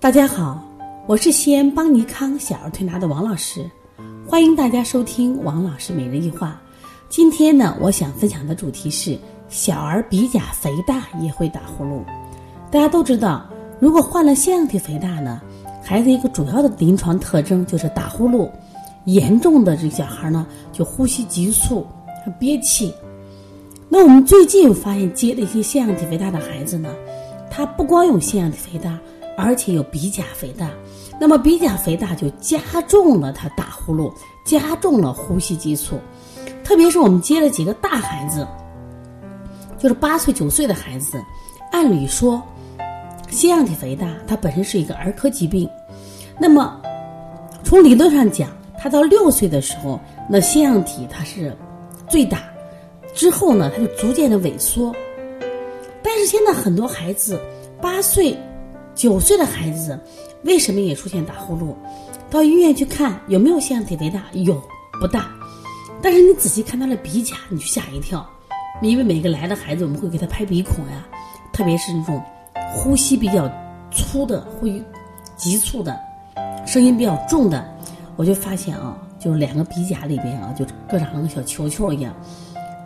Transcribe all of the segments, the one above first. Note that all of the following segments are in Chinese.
大家好，我是西安邦尼康小儿推拿的王老师，欢迎大家收听王老师每日一话。今天呢，我想分享的主题是小儿鼻甲肥大也会打呼噜。大家都知道，如果患了腺样体肥大呢，孩子一个主要的临床特征就是打呼噜，严重的这小孩呢就呼吸急促、憋气。那我们最近发现接的一些腺样体肥大的孩子呢，他不光有腺样体肥大。而且有鼻甲肥大，那么鼻甲肥大就加重了他打呼噜，加重了呼吸急促。特别是我们接了几个大孩子，就是八岁九岁的孩子，按理说腺样体肥大它本身是一个儿科疾病，那么从理论上讲，他到六岁的时候，那腺样体它是最大，之后呢，它就逐渐的萎缩。但是现在很多孩子八岁。九岁的孩子为什么也出现打呼噜？到医院去看有没有腺样体肥大？有，不大。但是你仔细看他的鼻甲，你就吓一跳，因为每个来的孩子我们会给他拍鼻孔呀，特别是那种呼吸比较粗的、会急促的、声音比较重的，我就发现啊，就是两个鼻甲里边啊，就各长了个小球球一样。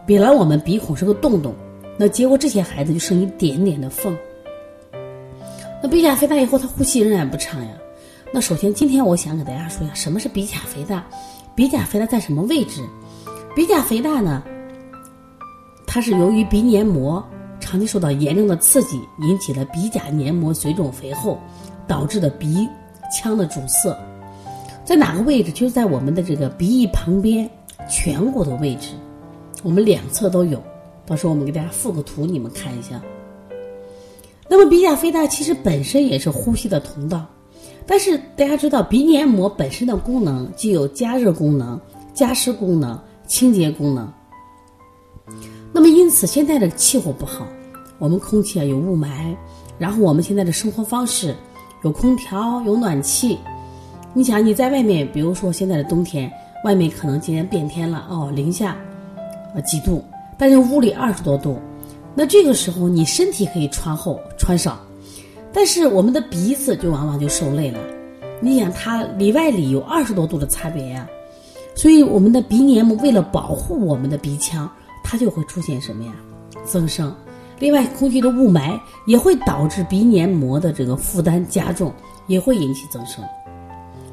本来我们鼻孔是个洞洞，那结果这些孩子就剩一点点的缝。那鼻甲肥大以后，他呼吸仍然不畅呀。那首先，今天我想给大家说一下，什么是鼻甲肥大？鼻甲肥大在什么位置？鼻甲肥大呢？它是由于鼻黏膜长期受到严重的刺激，引起了鼻甲黏膜水肿肥厚，导致的鼻腔的阻塞。在哪个位置？就是在我们的这个鼻翼旁边颧骨的位置，我们两侧都有。到时候我们给大家附个图，你们看一下。那么鼻甲肥大其实本身也是呼吸的通道，但是大家知道鼻黏膜本身的功能既有加热功能、加湿功能、清洁功能。那么因此现在的气候不好，我们空气啊有雾霾，然后我们现在的生活方式有空调有暖气，你想你在外面，比如说现在的冬天，外面可能今天变天了哦，零下呃几度，但是屋里二十多度。那这个时候，你身体可以穿厚穿少，但是我们的鼻子就往往就受累了。你想，它里外里有二十多度的差别呀，所以我们的鼻黏膜为了保护我们的鼻腔，它就会出现什么呀？增生。另外，空气的雾霾也会导致鼻黏膜的这个负担加重，也会引起增生。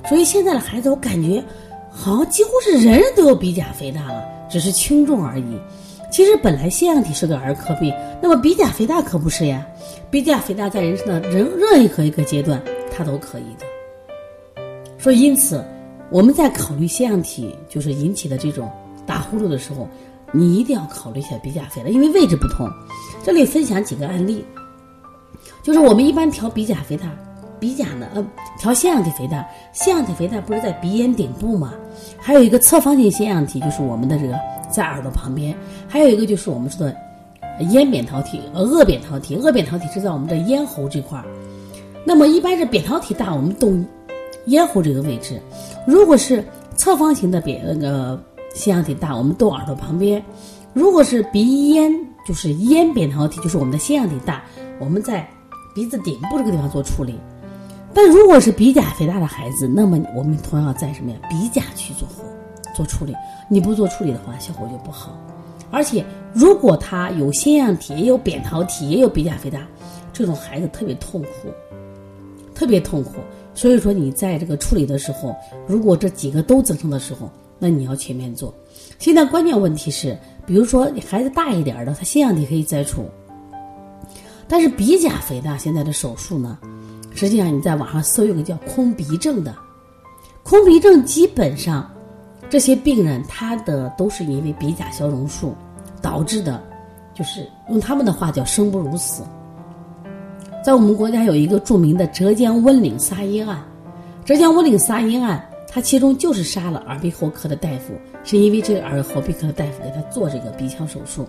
所以现在的孩子，我感觉好像几乎是人人都有鼻甲肥大了，只是轻重而已。其实本来腺样体是个儿科病，那么鼻甲肥大可不是呀。鼻甲肥大在人生的任任何一个阶段，它都可以的。所以因此，我们在考虑腺样体就是引起的这种打呼噜的时候，你一定要考虑一下鼻甲肥大，因为位置不同。这里分享几个案例，就是我们一般调鼻甲肥大，鼻甲呢，呃，调腺样体肥大，腺样体肥大不是在鼻咽顶部吗？还有一个侧方性腺样体，就是我们的这个。在耳朵旁边，还有一个就是我们说的咽扁桃体，呃，腭扁桃体。腭扁桃体是在我们的咽喉这块儿。那么一般是扁桃体大，我们动咽喉这个位置；如果是侧方形的扁那个腺样体大，我们动耳朵旁边；如果是鼻咽就是咽扁桃体，就是我们的腺样体大，我们在鼻子顶部这个地方做处理。但如果是鼻甲肥大的孩子，那么我们同样在什么呀？鼻甲去做做处理，你不做处理的话，效果就不好。而且，如果他有腺样体，也有扁桃体，也有鼻甲肥大，这种孩子特别痛苦，特别痛苦。所以说，你在这个处理的时候，如果这几个都增生的时候，那你要全面做。现在关键问题是，比如说你孩子大一点的，他腺样体可以摘除，但是鼻甲肥大现在的手术呢，实际上你在网上搜一个叫空鼻症的，空鼻症基本上。这些病人他的都是因为鼻甲消融术导致的，就是用他们的话叫生不如死。在我们国家有一个著名的浙江温岭杀婴案，浙江温岭杀婴案，他其中就是杀了耳鼻喉科的大夫，是因为这个耳鼻喉科的大夫给他做这个鼻腔手术，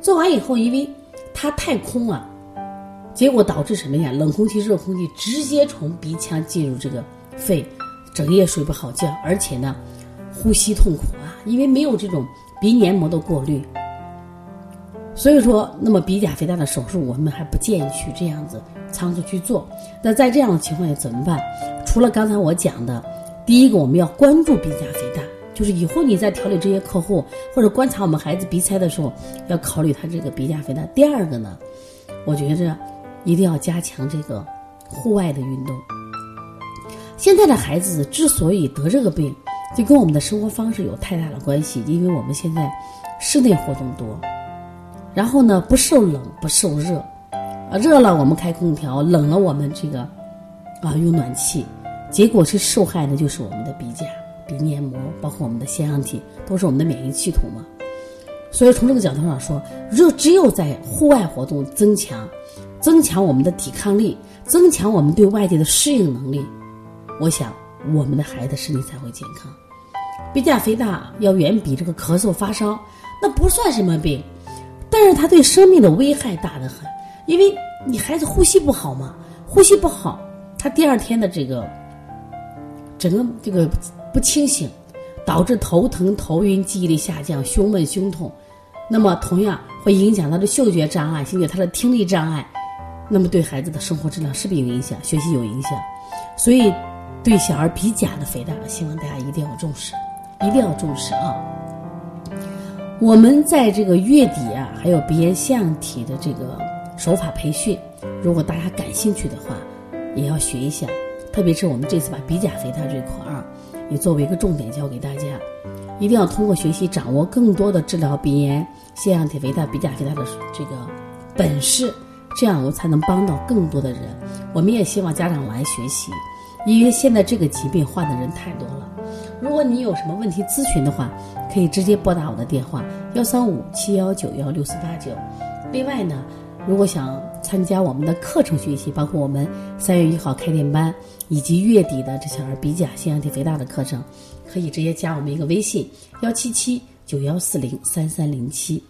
做完以后，因为他太空了，结果导致什么呀？冷空气、热空气直接从鼻腔进入这个肺，整夜睡不好觉，而且呢。呼吸痛苦啊，因为没有这种鼻黏膜的过滤，所以说，那么鼻甲肥大的手术，我们还不建议去这样子仓促去做。那在这样的情况下怎么办？除了刚才我讲的，第一个我们要关注鼻甲肥大，就是以后你在调理这些客户或者观察我们孩子鼻塞的时候，要考虑他这个鼻甲肥大。第二个呢，我觉着一定要加强这个户外的运动。现在的孩子之所以得这个病，就跟我们的生活方式有太大的关系，因为我们现在室内活动多，然后呢不受冷不受热，啊热了我们开空调，冷了我们这个啊用暖气，结果是受害的就是我们的鼻甲、鼻黏膜，包括我们的腺样体，都是我们的免疫系统嘛。所以从这个角度上说，热只有在户外活动增强，增强我们的抵抗力，增强我们对外界的适应能力。我想，我们的孩子身体才会健康。鼻甲肥大要远比这个咳嗽发烧，那不算什么病，但是它对生命的危害大得很。因为你孩子呼吸不好嘛，呼吸不好，他第二天的这个整个这个不清醒，导致头疼、头晕、记忆力下降、胸闷、胸痛，那么同样会影响他的嗅觉障碍，甚至他的听力障碍，那么对孩子的生活质量势必有影响，学习有影响，所以。对小儿鼻甲的肥大，希望大家一定要重视，一定要重视啊！我们在这个月底啊，还有鼻炎腺样体的这个手法培训，如果大家感兴趣的话，也要学一下。特别是我们这次把鼻甲肥大这块儿，也作为一个重点教给大家，一定要通过学习掌握更多的治疗鼻炎、腺样体肥大、鼻甲肥大的这个本事，这样我才能帮到更多的人。我们也希望家长来学习。因为现在这个疾病患的人太多了，如果你有什么问题咨询的话，可以直接拨打我的电话幺三五七幺九幺六四八九。另外呢，如果想参加我们的课程学习，包括我们三月一号开店班以及月底的这小儿鼻甲、腺样体肥大的课程，可以直接加我们一个微信幺七七九幺四零三三零七。